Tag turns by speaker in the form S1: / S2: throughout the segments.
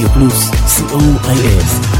S1: Media Plus, COIS.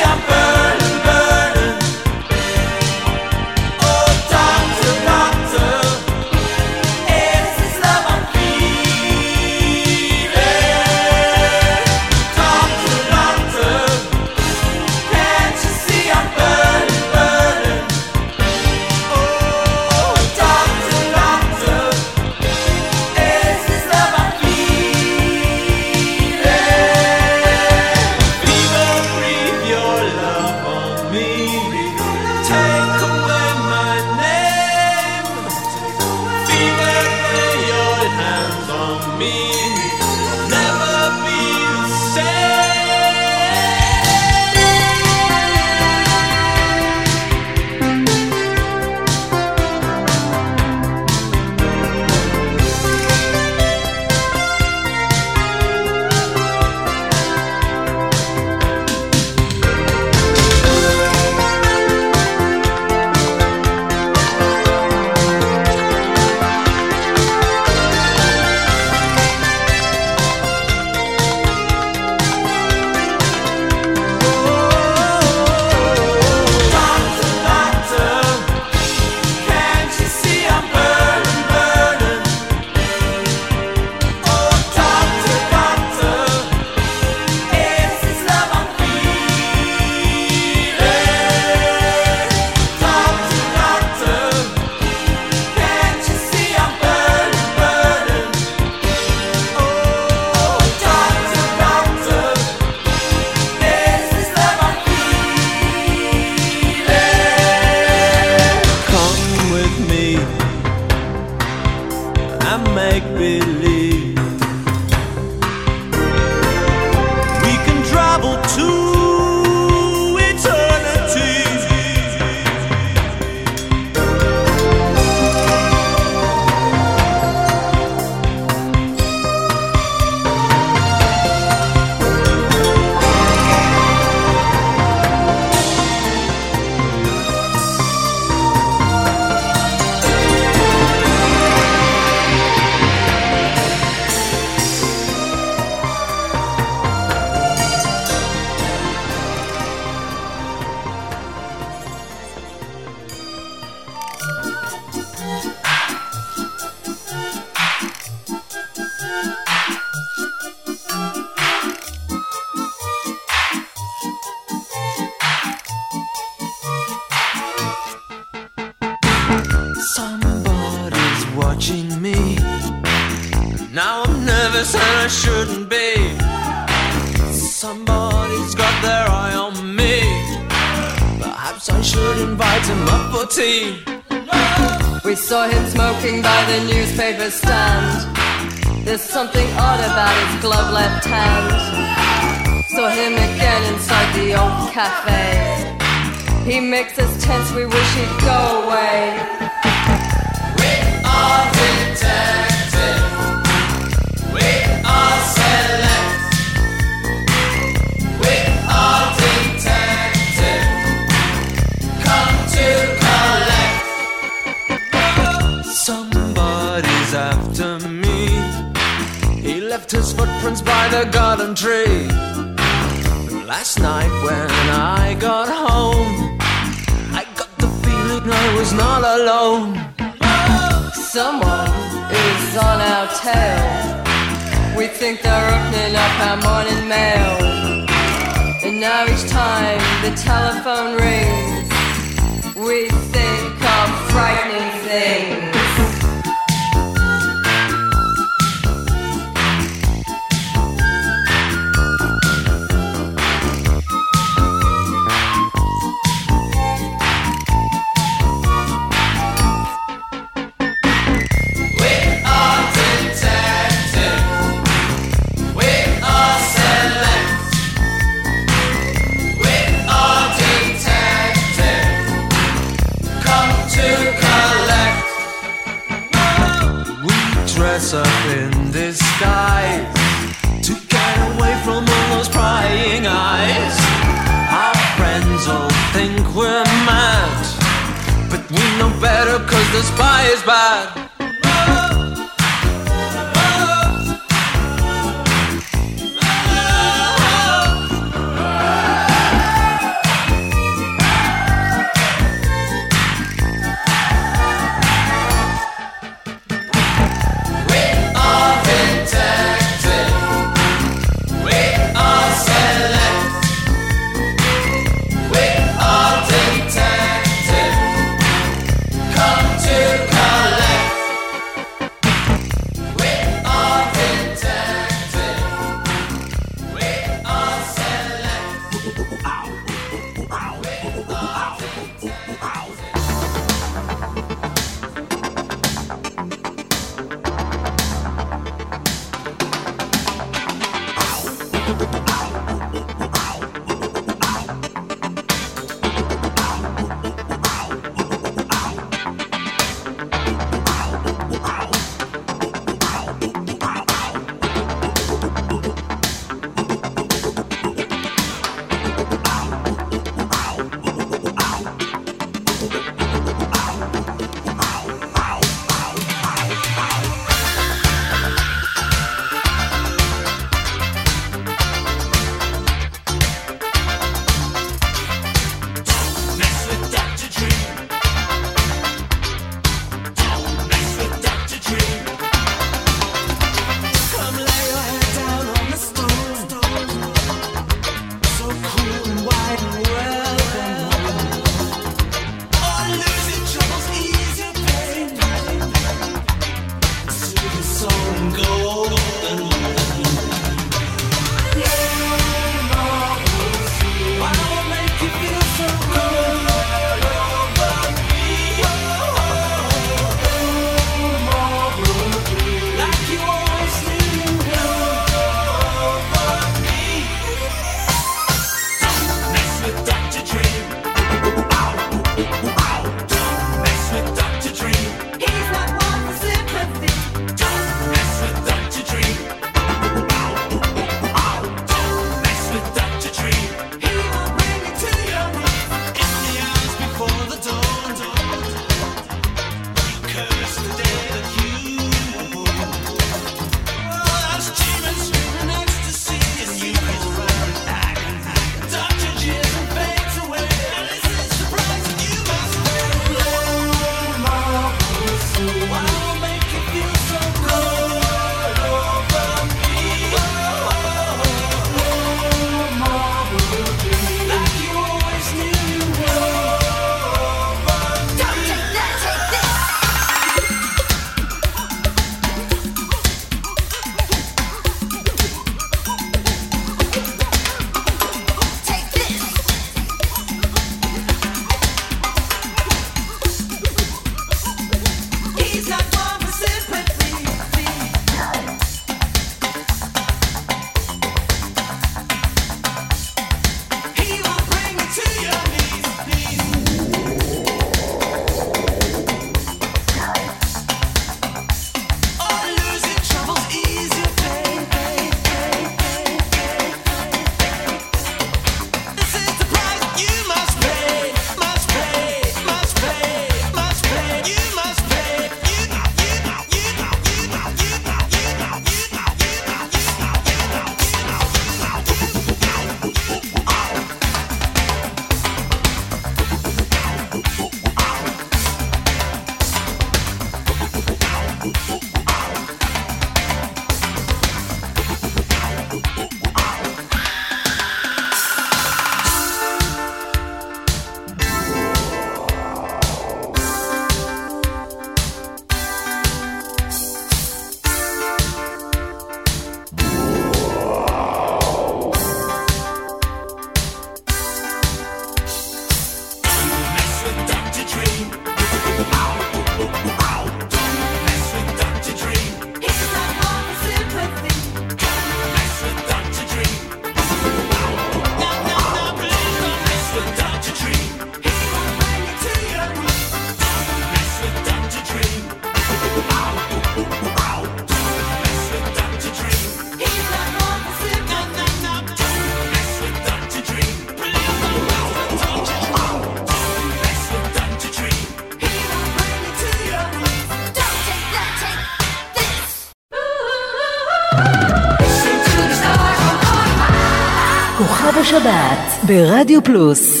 S1: ברדיו פלוס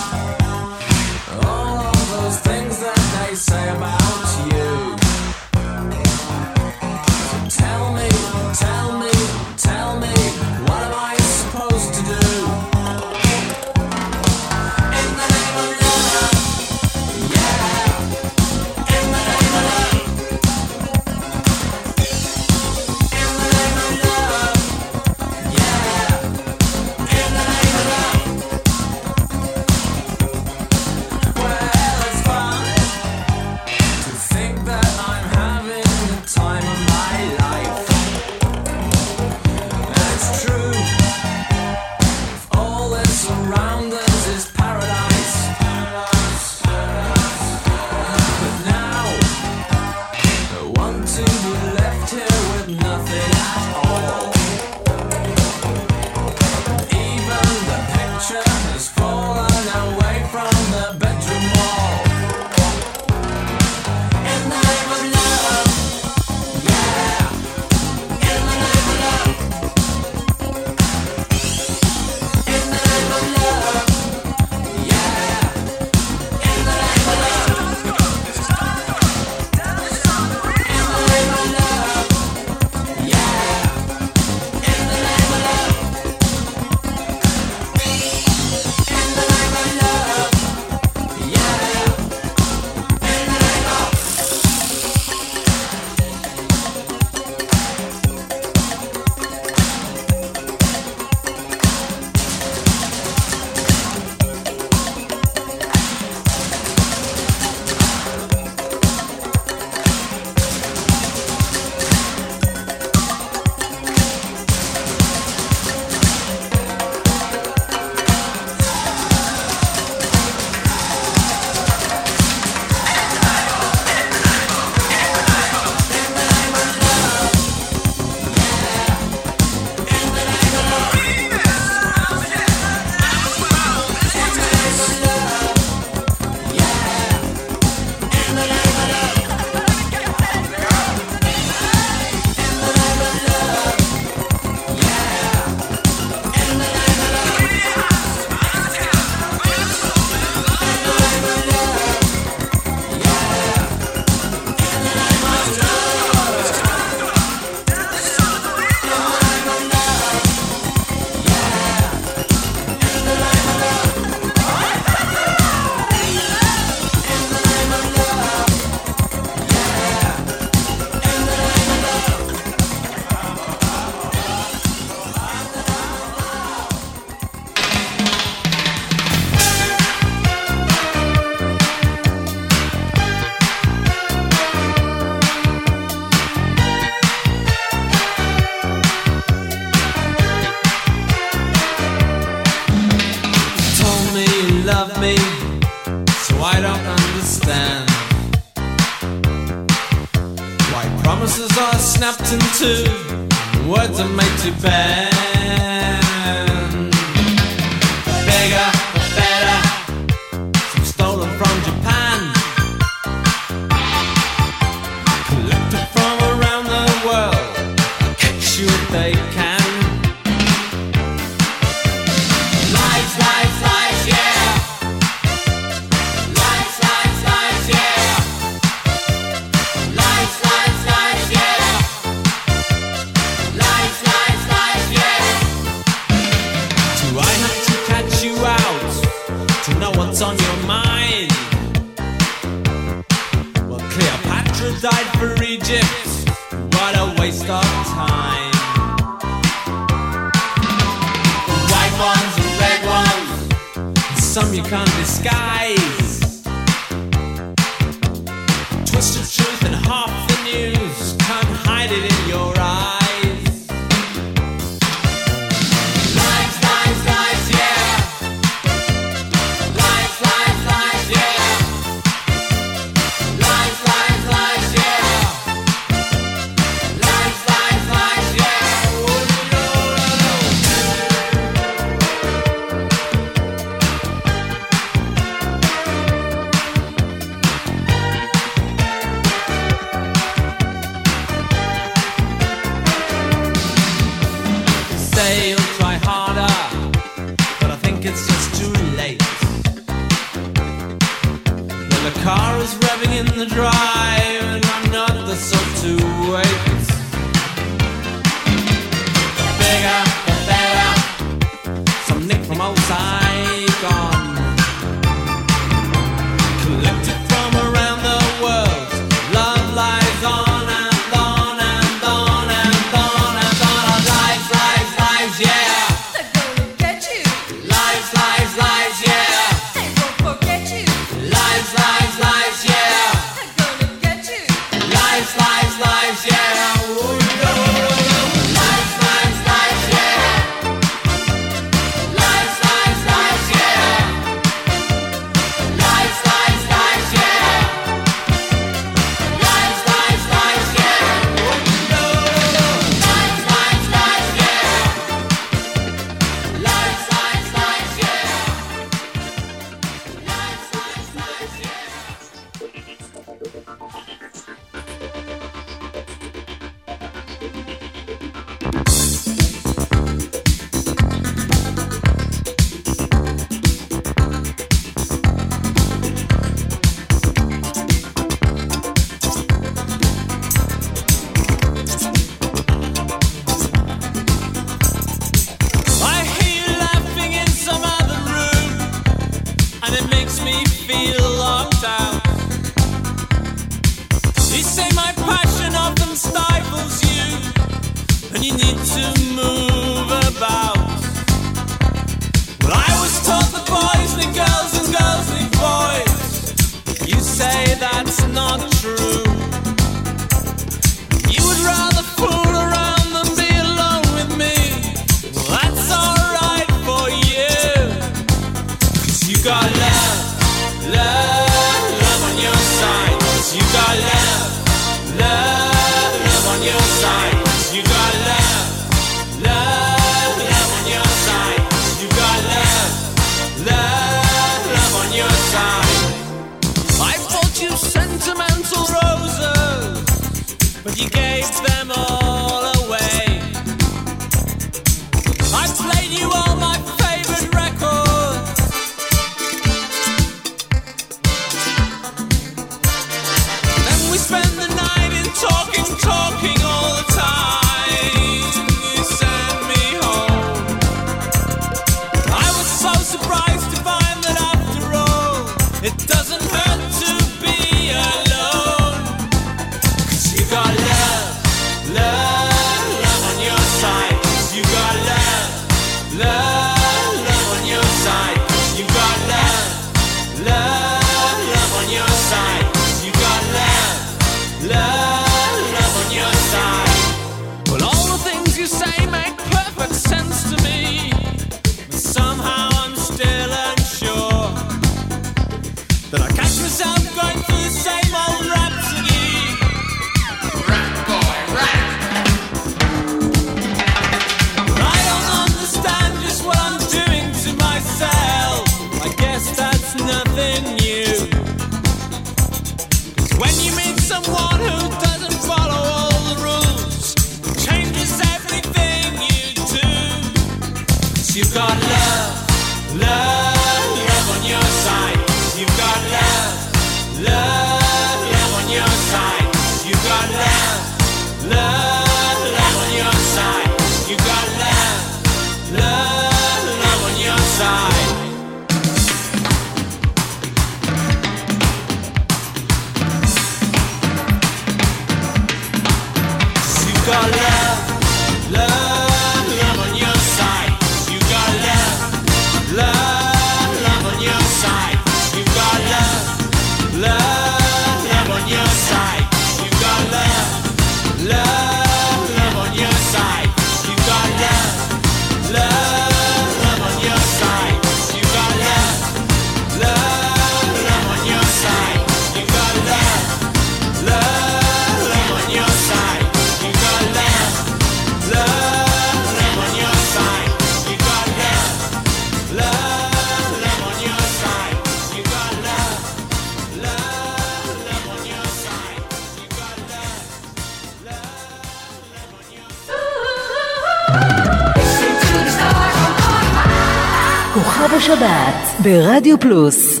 S1: ברדיו פלוס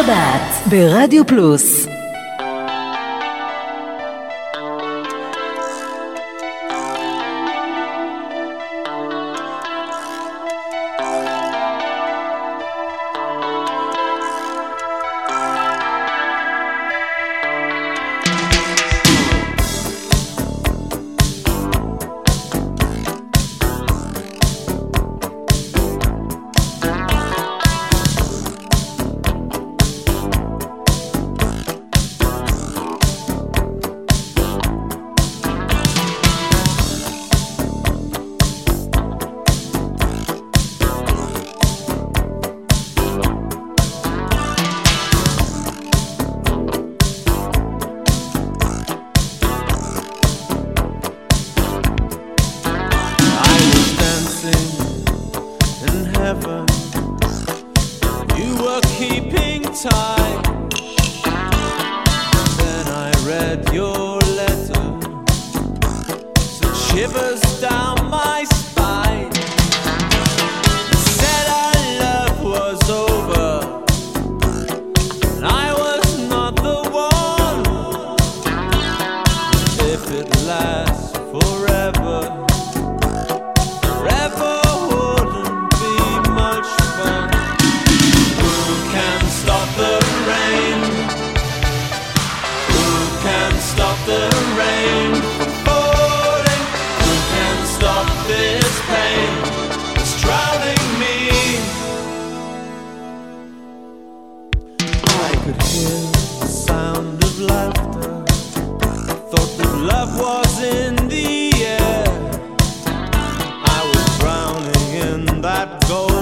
S1: השבת ברדיו פלוס I'd go.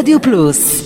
S2: Rádio Plus.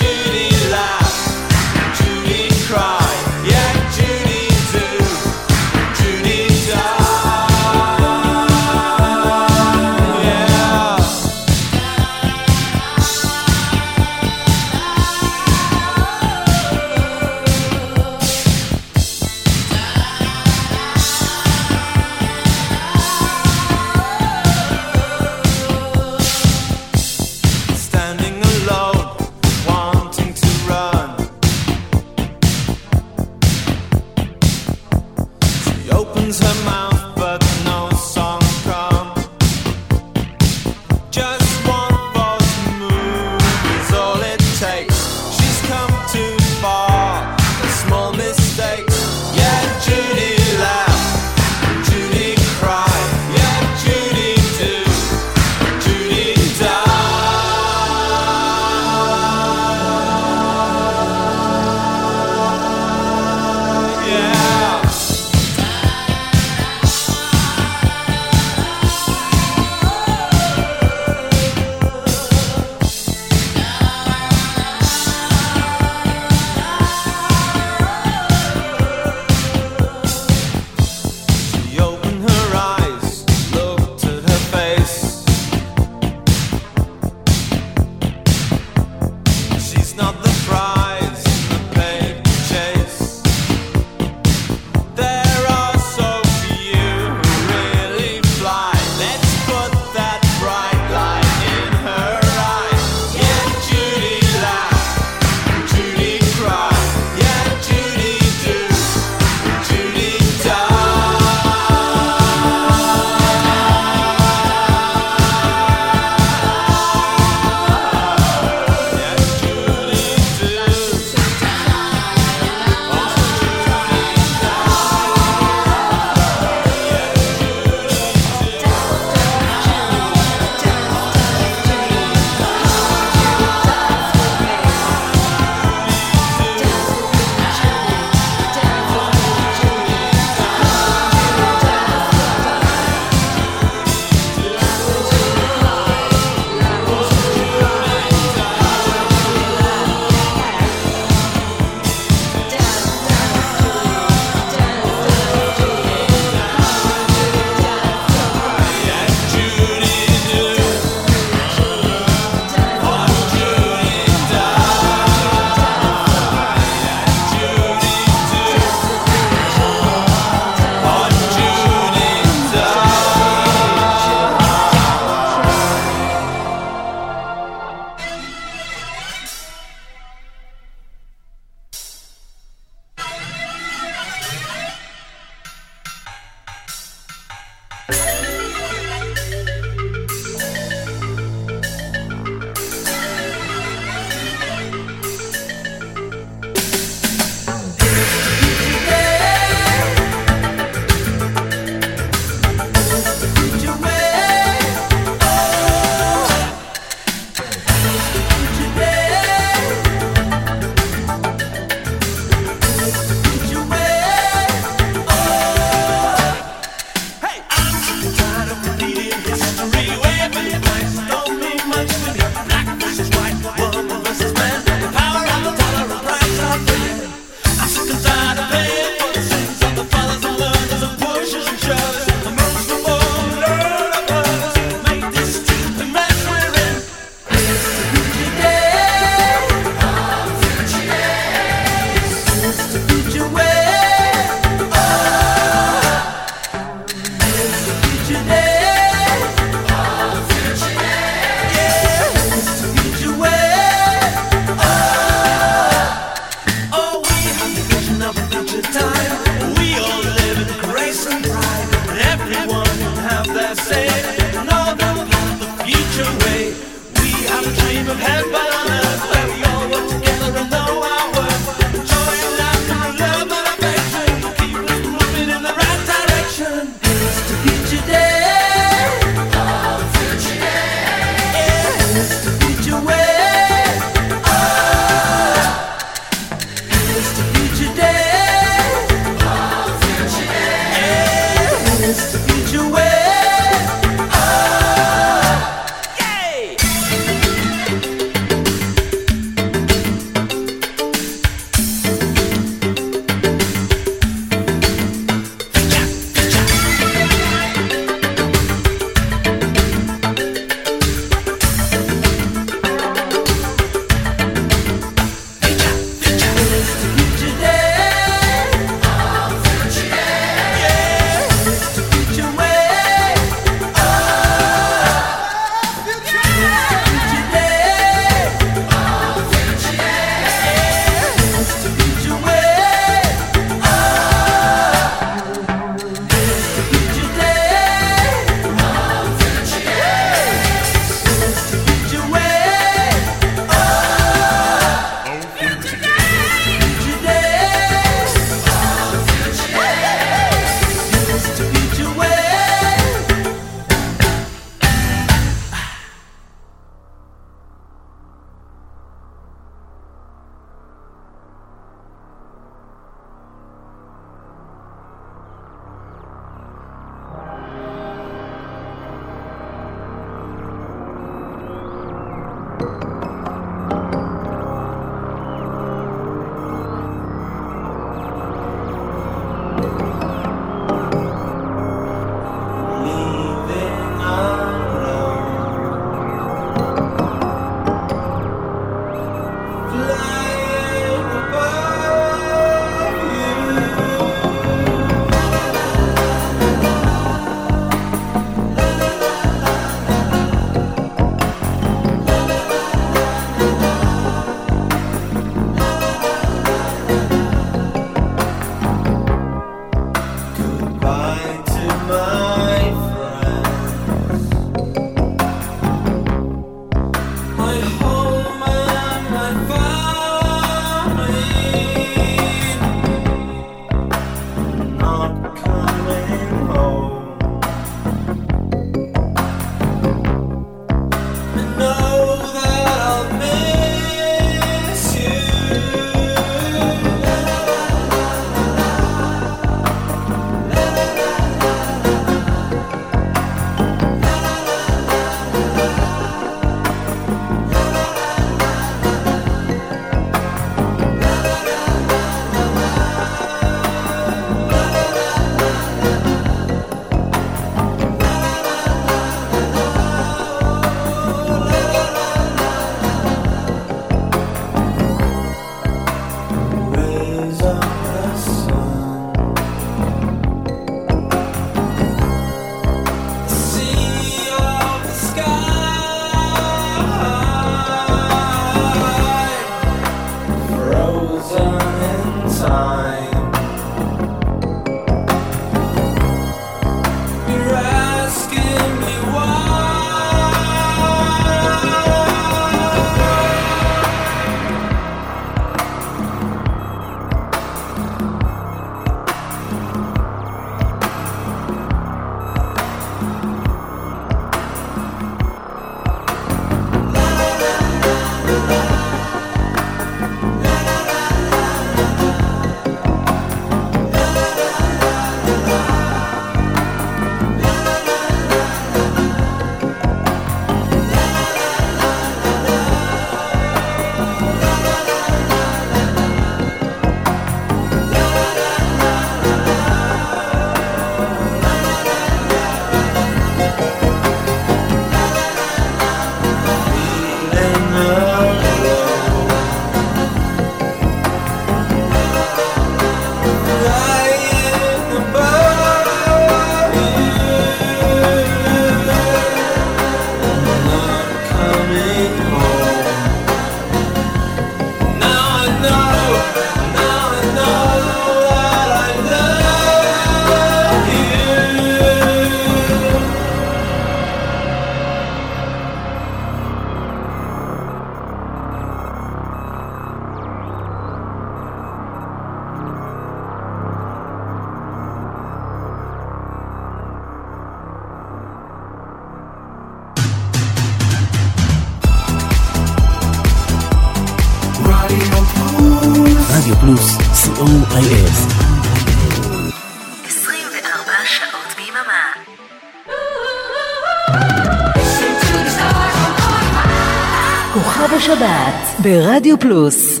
S2: ברדיו פלוס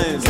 S3: lines.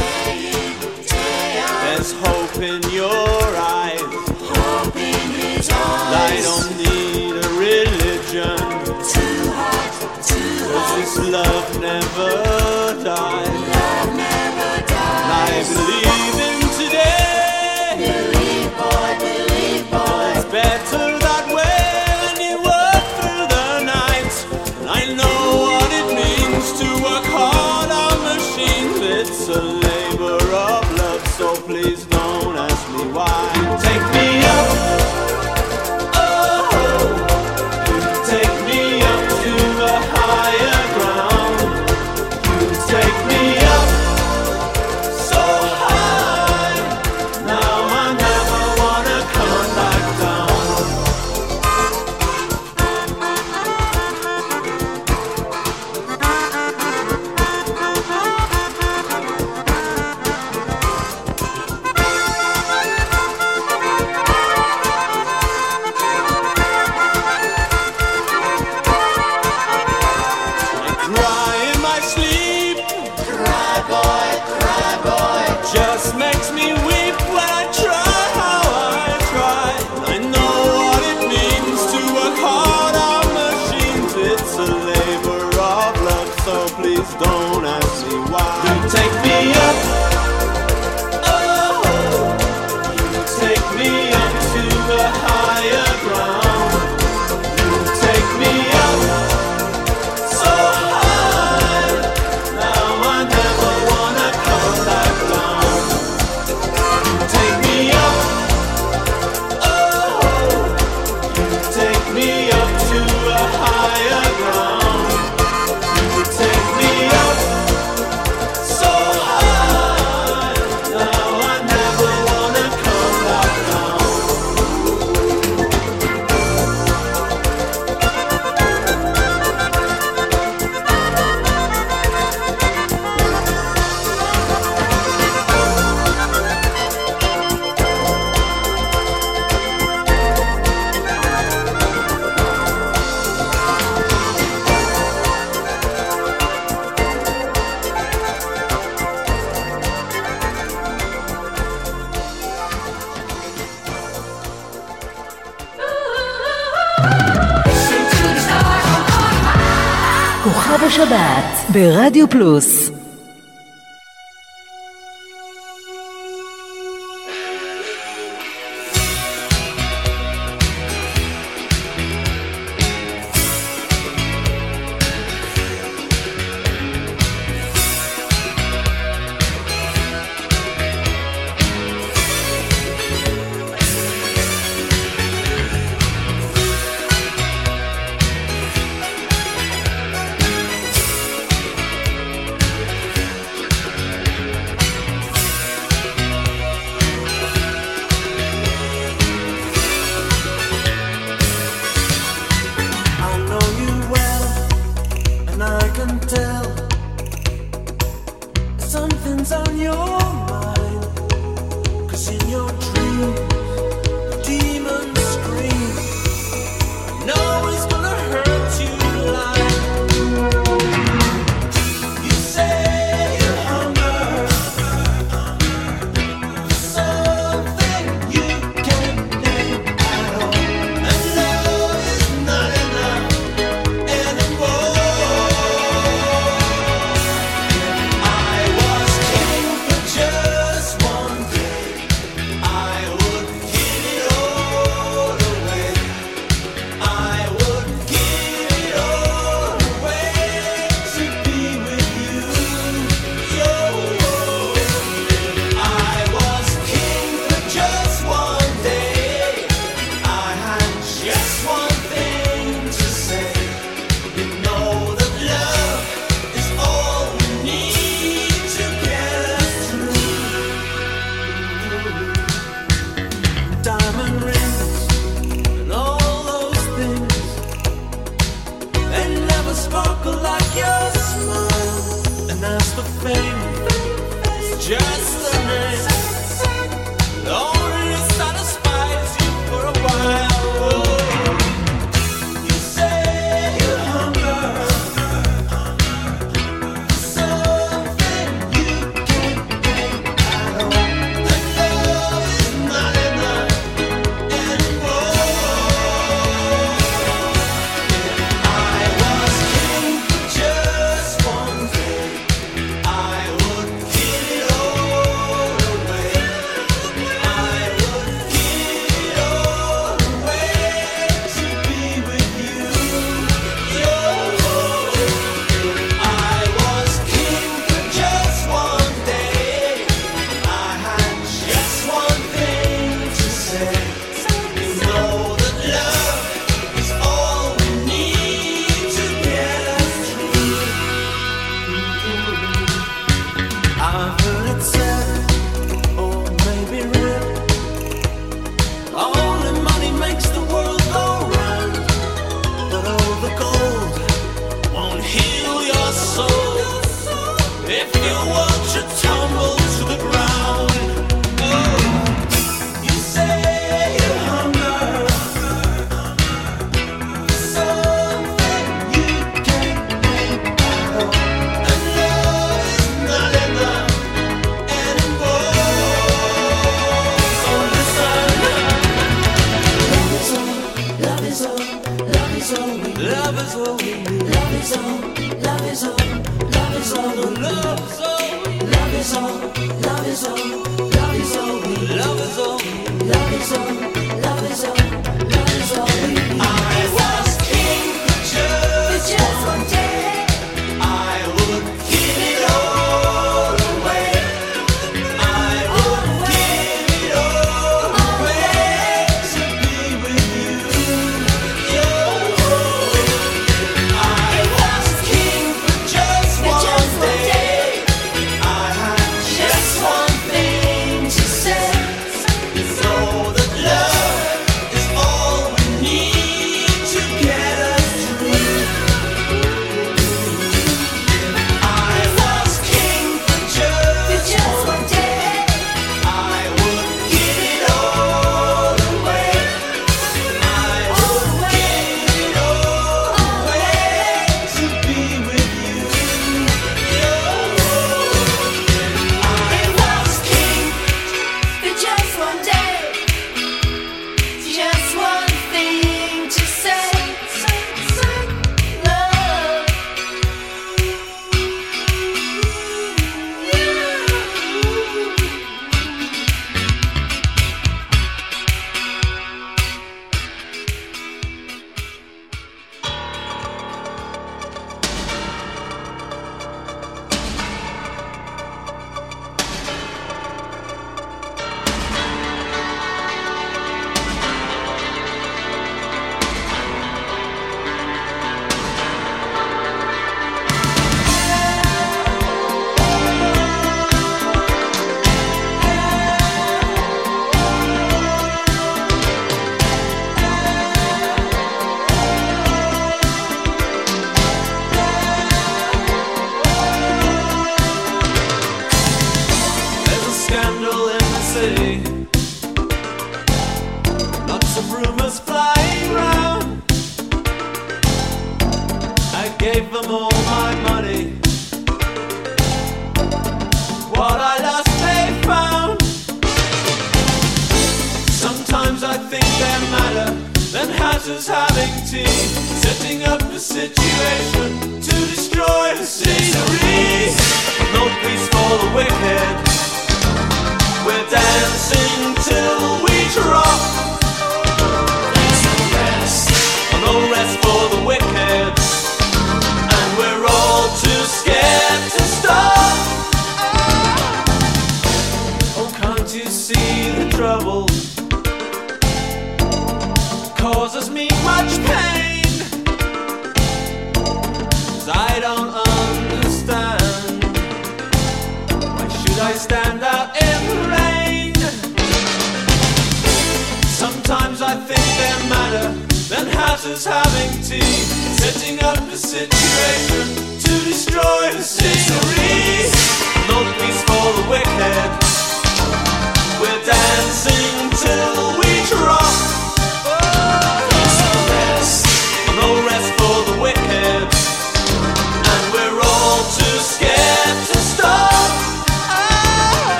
S1: ברדיו פלוס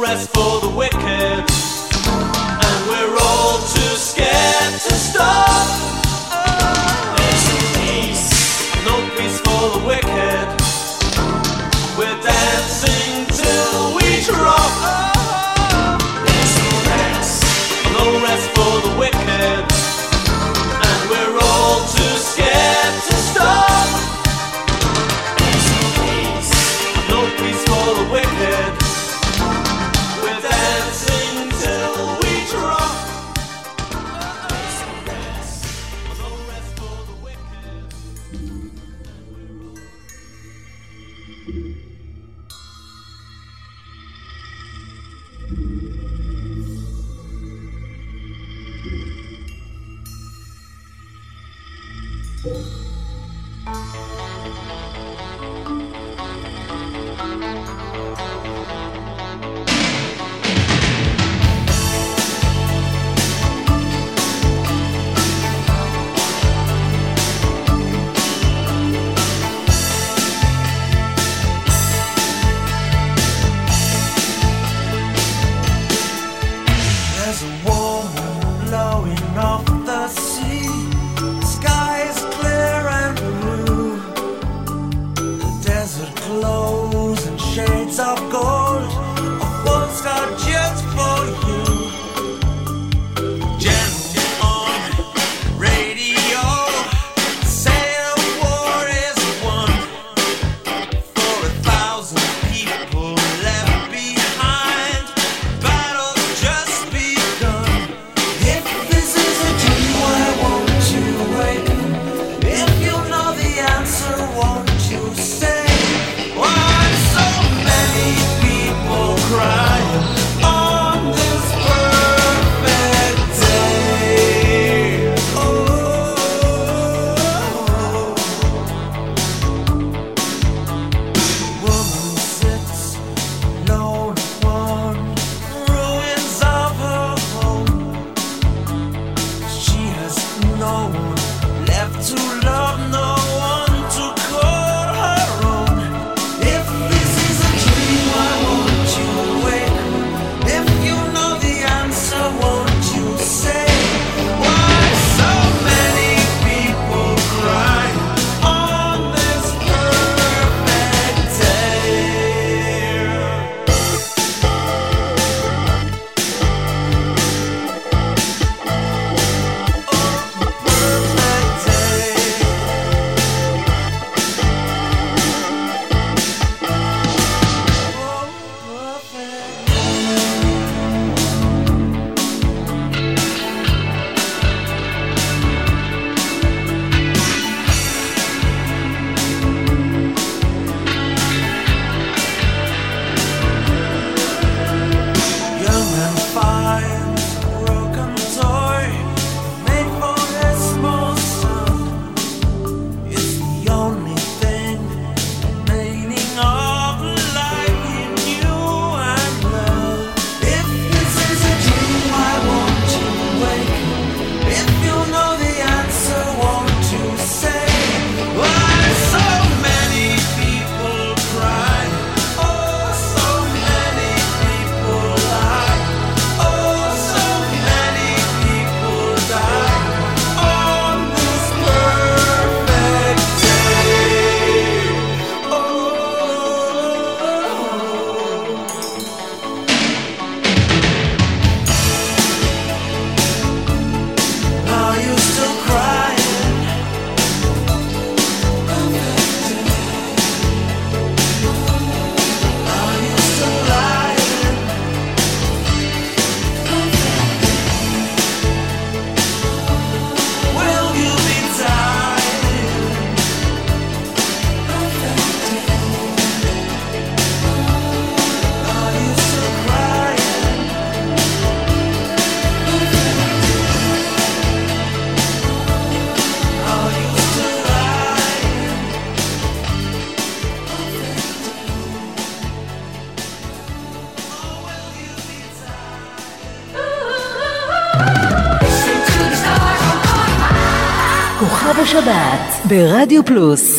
S1: restful. ברדיו פלוס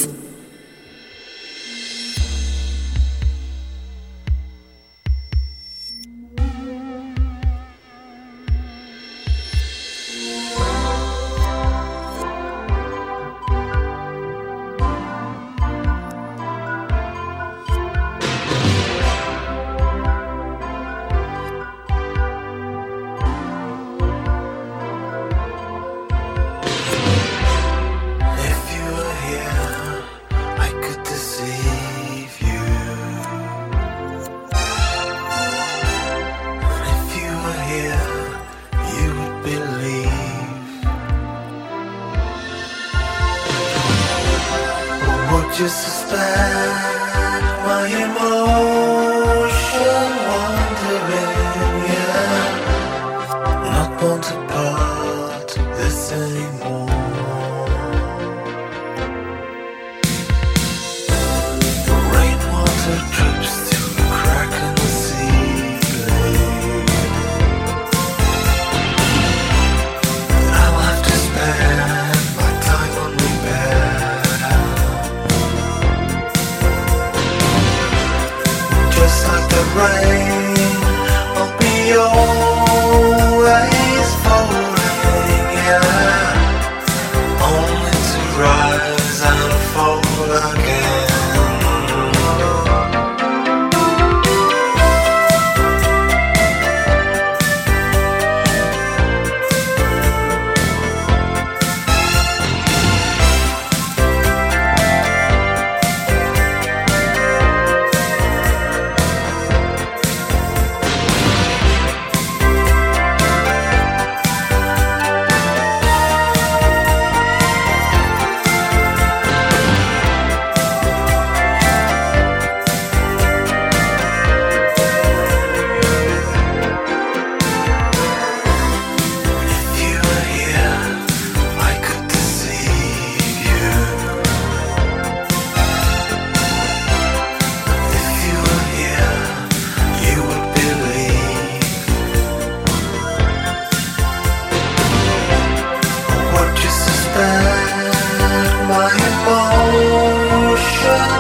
S1: show.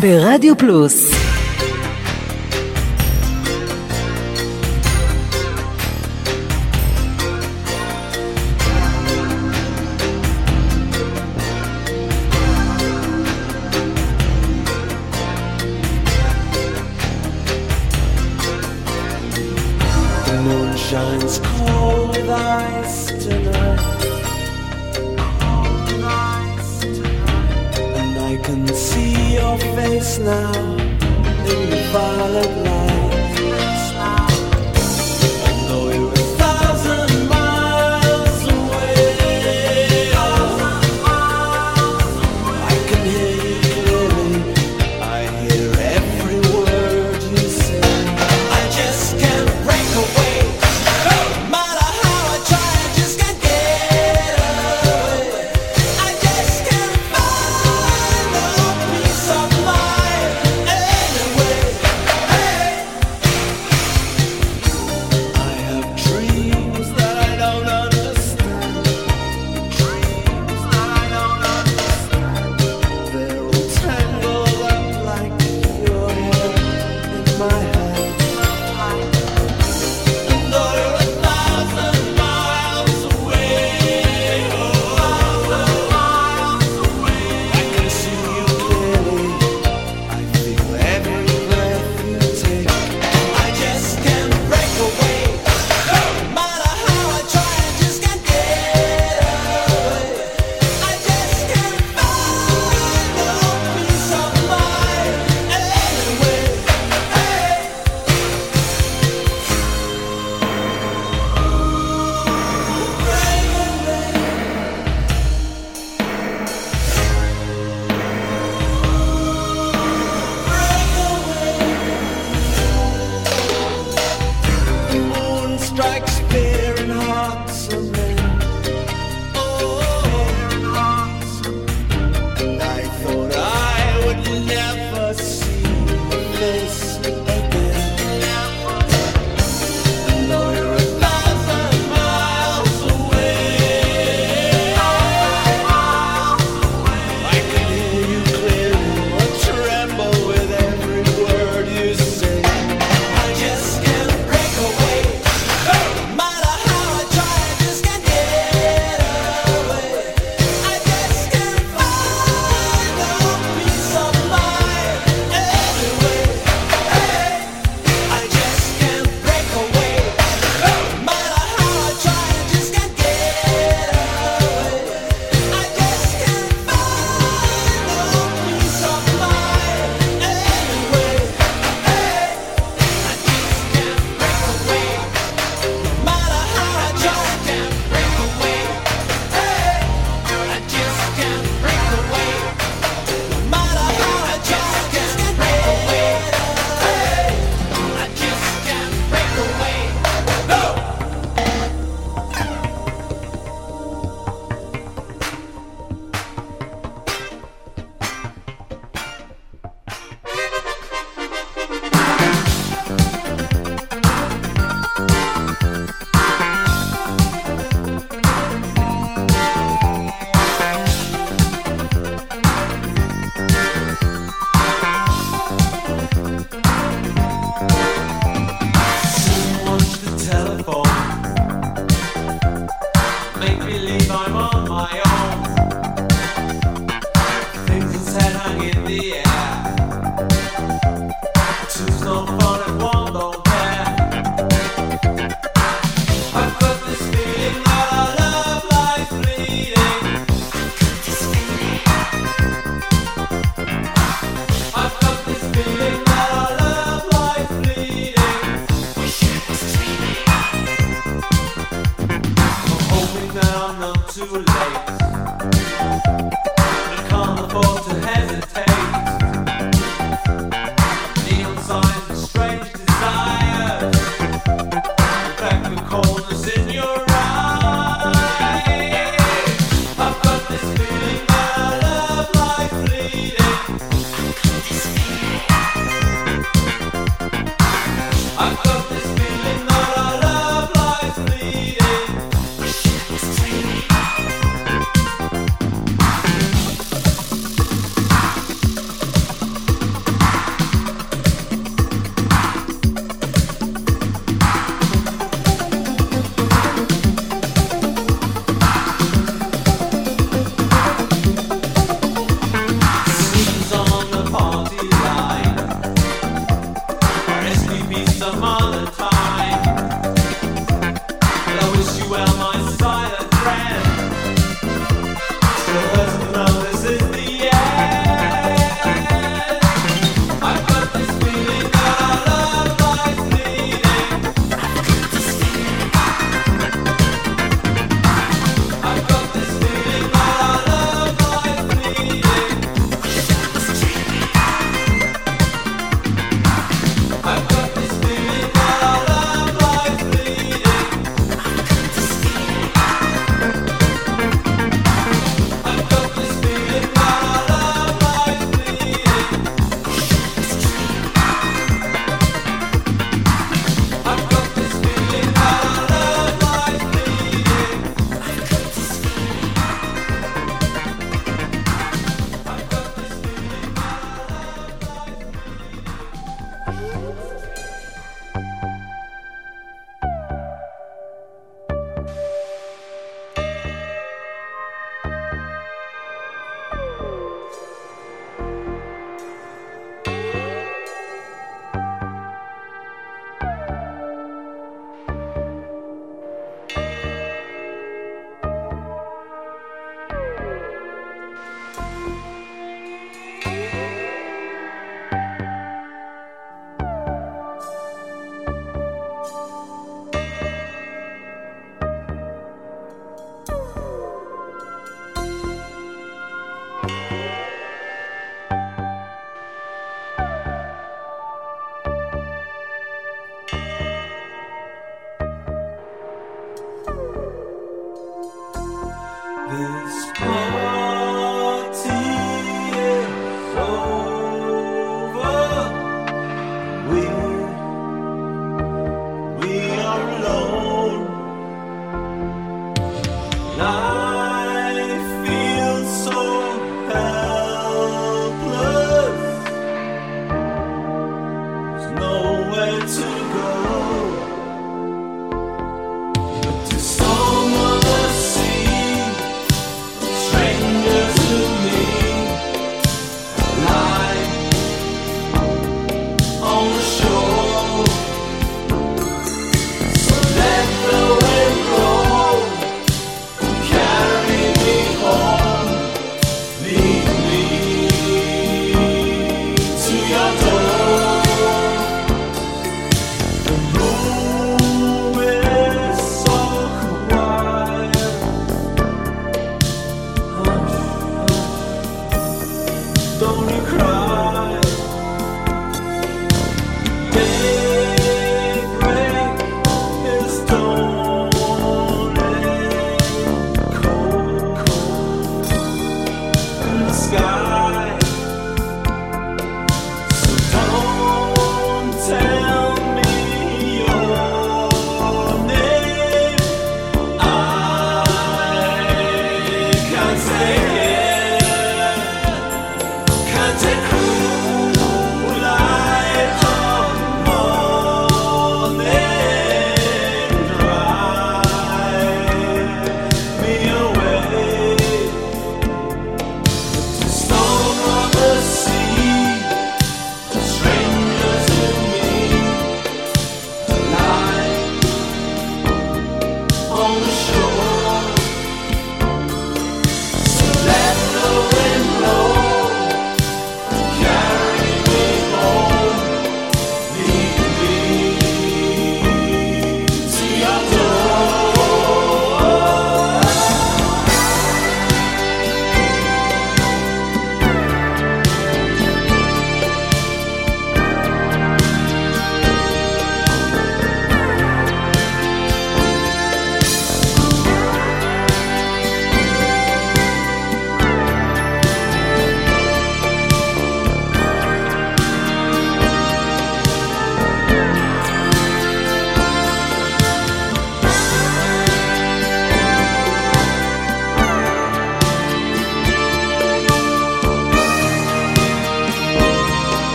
S1: ברדיו פלוס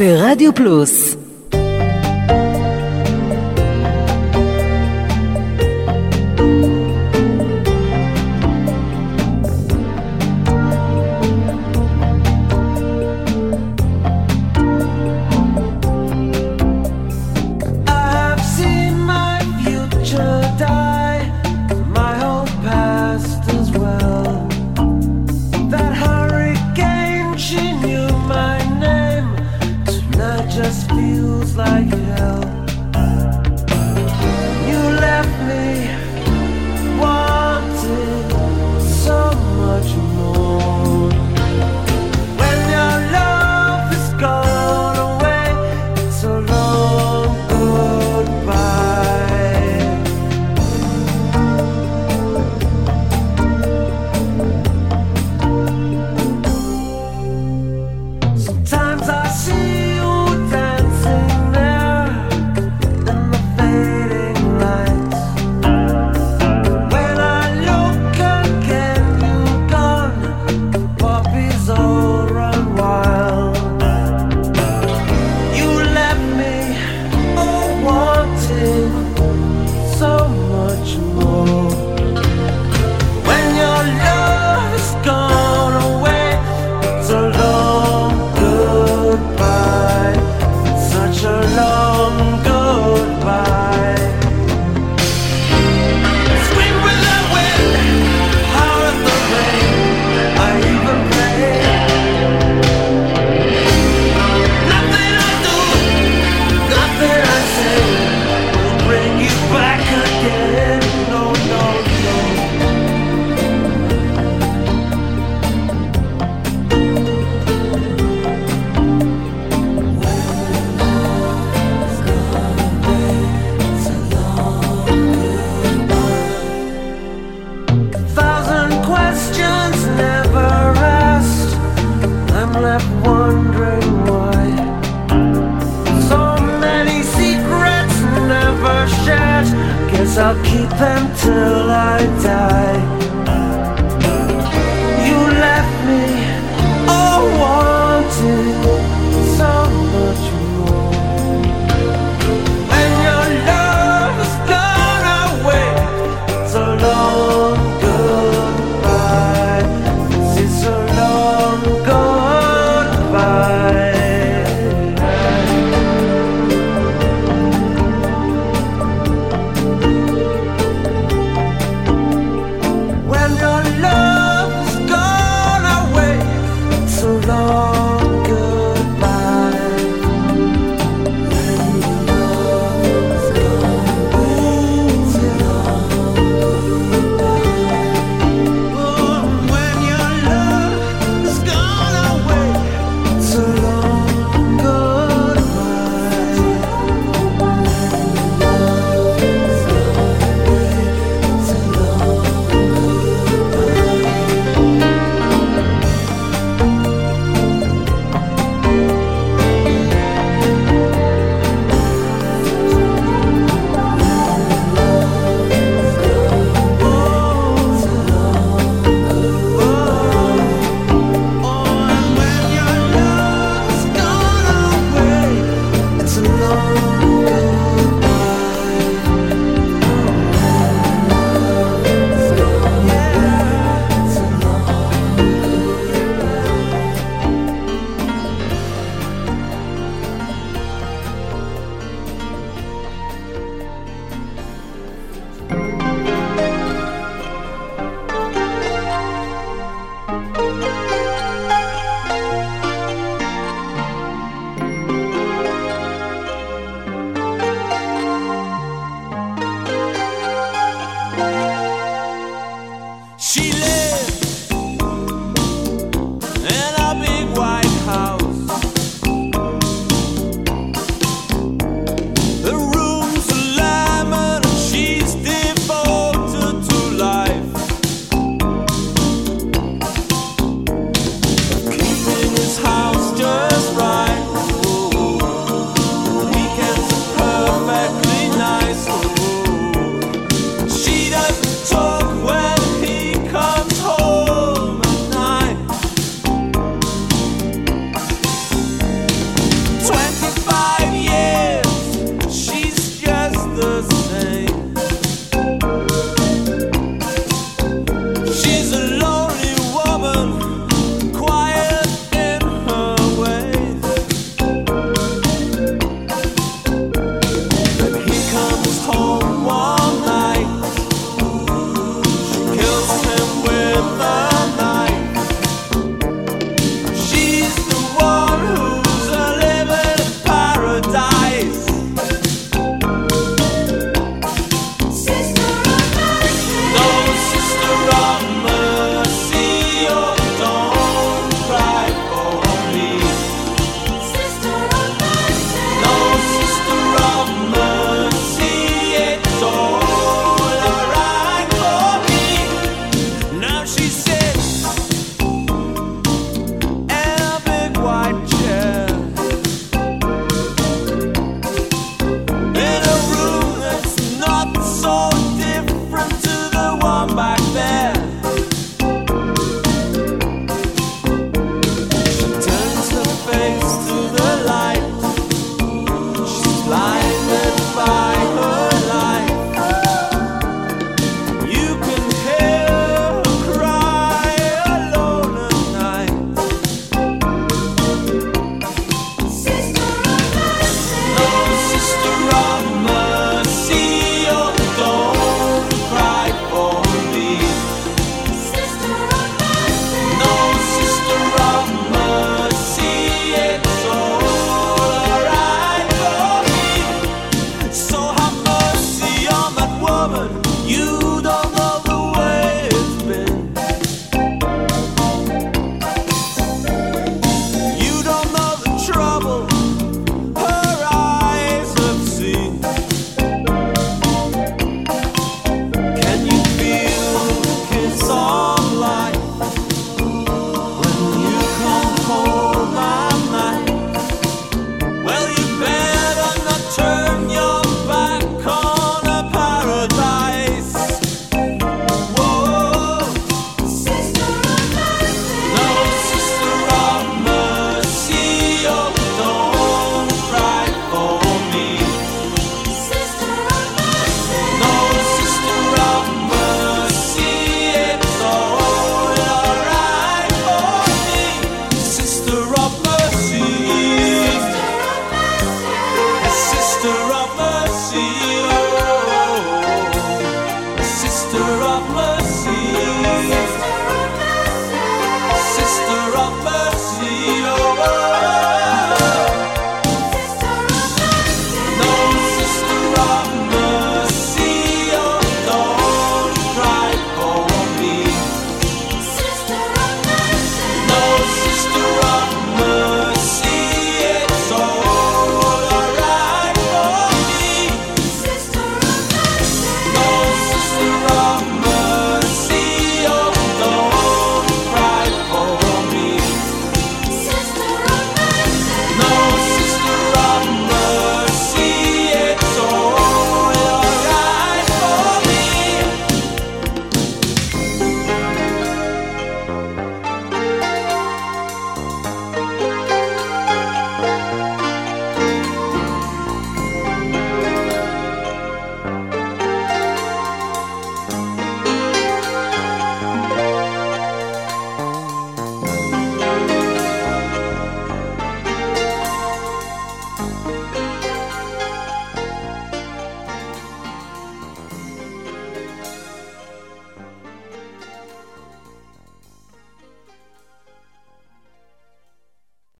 S1: ברדיו פלוס